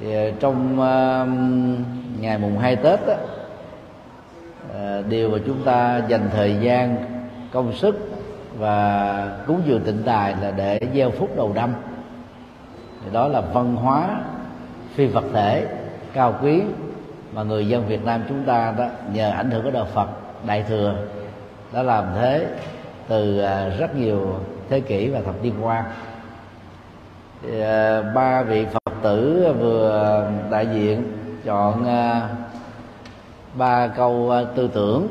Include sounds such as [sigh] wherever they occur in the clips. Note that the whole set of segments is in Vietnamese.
thì ờ, trong uh, ngày mùng 2 Tết đó, uh, ờ, điều mà chúng ta dành thời gian công sức và cúng dường tịnh tài là để gieo phúc đầu năm. Thì đó là văn hóa phi vật thể cao quý mà người dân Việt Nam chúng ta đó nhờ ảnh hưởng của đạo Phật đại thừa đã làm thế từ ờ, rất nhiều thế kỷ và thập niên qua. Thì, ba vị Phật tử vừa đại diện chọn à, ba câu à, tư tưởng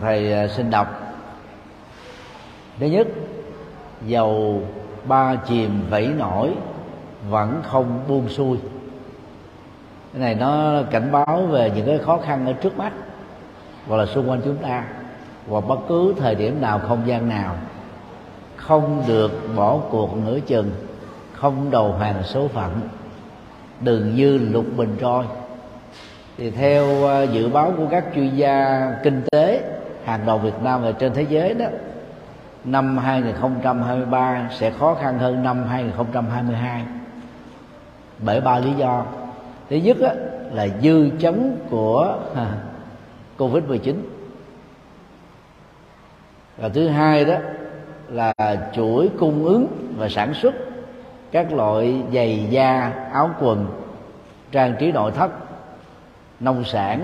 thầy à, xin đọc. Thứ nhất, dầu ba chìm vẫy nổi, vẫn không buông xuôi. Cái này nó cảnh báo về những cái khó khăn ở trước mắt, hoặc là xung quanh chúng ta, hoặc bất cứ thời điểm nào, không gian nào, không được bỏ cuộc nửa chừng không đầu hàng số phận đừng như lục bình trôi. Thì theo à, dự báo của các chuyên gia kinh tế hàng đầu Việt Nam và trên thế giới đó năm 2023 sẽ khó khăn hơn năm 2022 bởi ba lý do. Thứ nhất á, là dư chấn của à, covid 19 và thứ hai đó là chuỗi cung ứng và sản xuất các loại giày da áo quần trang trí nội thất nông sản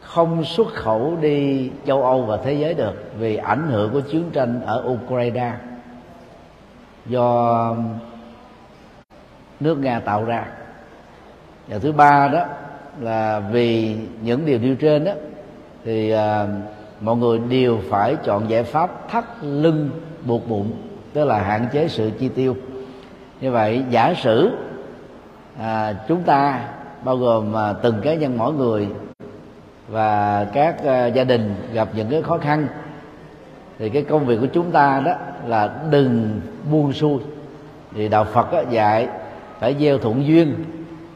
không xuất khẩu đi châu Âu và thế giới được vì ảnh hưởng của chiến tranh ở Ukraine. Do nước Nga tạo ra. Và thứ ba đó là vì những điều nêu trên đó thì à, mọi người đều phải chọn giải pháp thắt lưng buộc bụng tức là hạn chế sự chi tiêu như vậy giả sử à, chúng ta bao gồm à, từng cá nhân mỗi người và các à, gia đình gặp những cái khó khăn thì cái công việc của chúng ta đó là đừng buông xuôi. Thì đạo Phật đó dạy phải gieo thuận duyên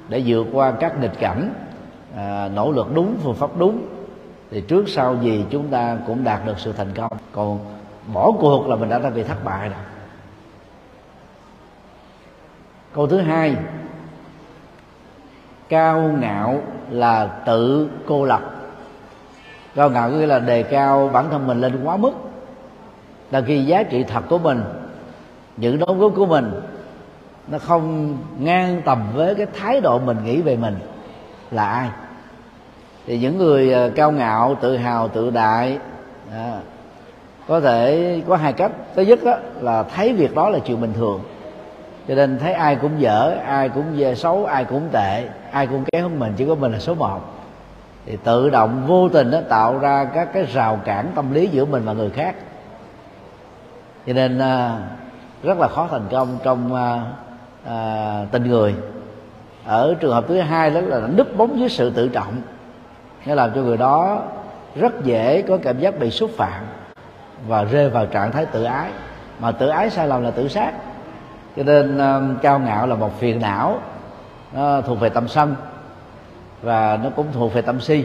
để vượt qua các nghịch cảnh à, nỗ lực đúng phương pháp đúng. Thì trước sau gì chúng ta cũng đạt được sự thành công. Còn bỏ cuộc là mình đã bị thất bại rồi câu thứ hai. Cao ngạo là tự cô lập. Cao ngạo nghĩa là đề cao bản thân mình lên quá mức. Là khi giá trị thật của mình những đóng góp của mình nó không ngang tầm với cái thái độ mình nghĩ về mình là ai. Thì những người à, cao ngạo tự hào tự đại à, có thể có hai cách. Thứ nhất đó là thấy việc đó là chuyện bình thường cho nên thấy ai cũng dở ai cũng về xấu ai cũng tệ ai cũng kém hơn mình chỉ có mình là số một. Thì tự động vô tình nó tạo ra các cái rào cản tâm lý giữa mình và người khác. Cho nên à, rất là khó thành công trong à, à, tình người. Ở trường hợp thứ hai đó là núp bóng dưới sự tự trọng. Nó làm cho người đó rất dễ có cảm giác bị xúc phạm và rơi vào trạng thái tự ái. Mà tự ái sai lầm là tự sát cho nên uh, cao ngạo là một phiền não. Nó thuộc về tâm sân. Và nó cũng thuộc về tâm si.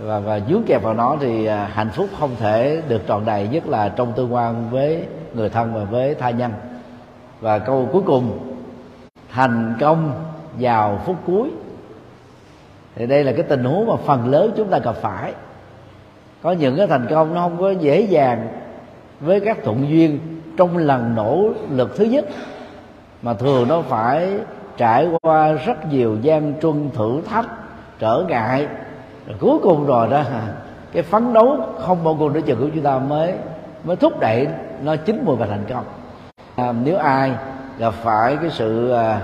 Và và dướng kẹp vào nó thì uh, hạnh phúc không thể được trọn đầy nhất là trong tương quan với người thân và với tha nhân. Và câu cuối cùng thành công vào phút cuối. Thì đây là cái tình huống mà phần lớn chúng ta gặp phải. Có những cái thành công nó không có dễ dàng với các thuận duyên trong lần nỗ lực thứ nhất mà thường nó phải trải qua rất nhiều gian truân thử thách trở ngại. Rồi cuối cùng rồi đó cái phấn đấu không bao gồm nữa chừng của chúng ta mới mới thúc đẩy nó chín mùi và thành công. À, nếu ai gặp phải cái sự à,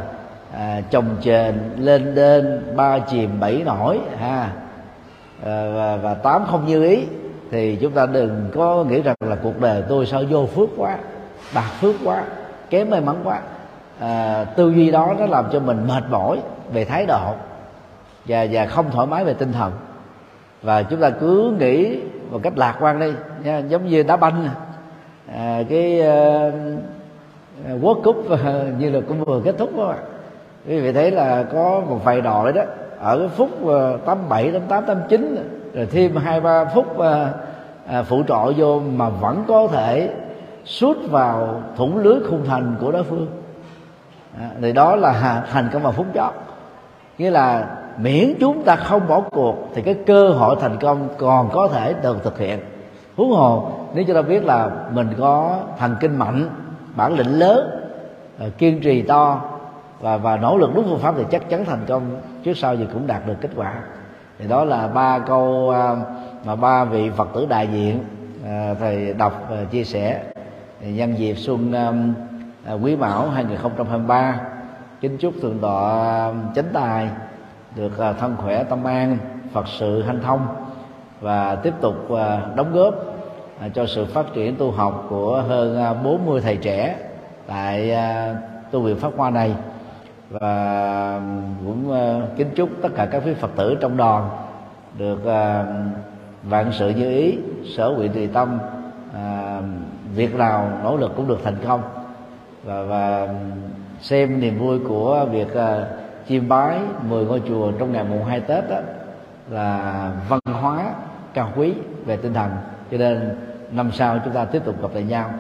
à, chồng chền lên đên ba chìm bảy nổi ha à, và, và tám không như ý thì chúng ta đừng có nghĩ rằng là cuộc đời tôi sao vô phước quá bạc phước quá kém may mắn quá. À, tư duy đó nó làm cho mình mệt mỏi về thái độ và và không thoải mái về tinh thần. Và chúng ta cứ nghĩ một cách lạc quan đi nha, giống như đá banh. À, cái uh, World Cup uh, [laughs] như là cũng vừa kết thúc đó quý vị thấy là có một vài đội đó ở cái phút uh, 87, 88, 89 rồi thêm hai ba phút uh, uh, phụ trợ vô mà vẫn có thể sút vào thủng lưới khung thành của đối phương. À, thì đó là thành công và phúc chót. Nghĩa là miễn chúng ta không bỏ cuộc thì cái cơ hội thành công còn có thể được thực hiện. Huống hồ nếu chúng ta biết là mình có thần kinh mạnh bản lĩnh lớn à, kiên trì to và và nỗ lực đúng phương pháp thì chắc chắn thành công trước sau gì cũng đạt được kết quả. Thì đó là ba câu à, mà ba vị phật tử đại diện à, thầy đọc và chia sẻ nhân dịp xuân um, à, quý mão 2023 kính chúc thượng tọa um, chánh tài được à, thân khỏe tâm an phật sự hanh thông và tiếp tục à, đóng góp cho sự phát triển tu học của hơn 40 thầy trẻ tại tu viện pháp hoa này. Và um, cũng kính chúc tất cả các quý phật tử trong đoàn được vạn sự như ý sở nguyện tùy tâm à, việc nào nỗ lực cũng được thành công. Và, và xem niềm vui của việc uh, chiêm bái 10 ngôi chùa trong ngày mùng 2 Tết đó là văn hóa cao quý về tinh thần. Cho nên năm sau chúng ta tiếp tục gặp lại nhau.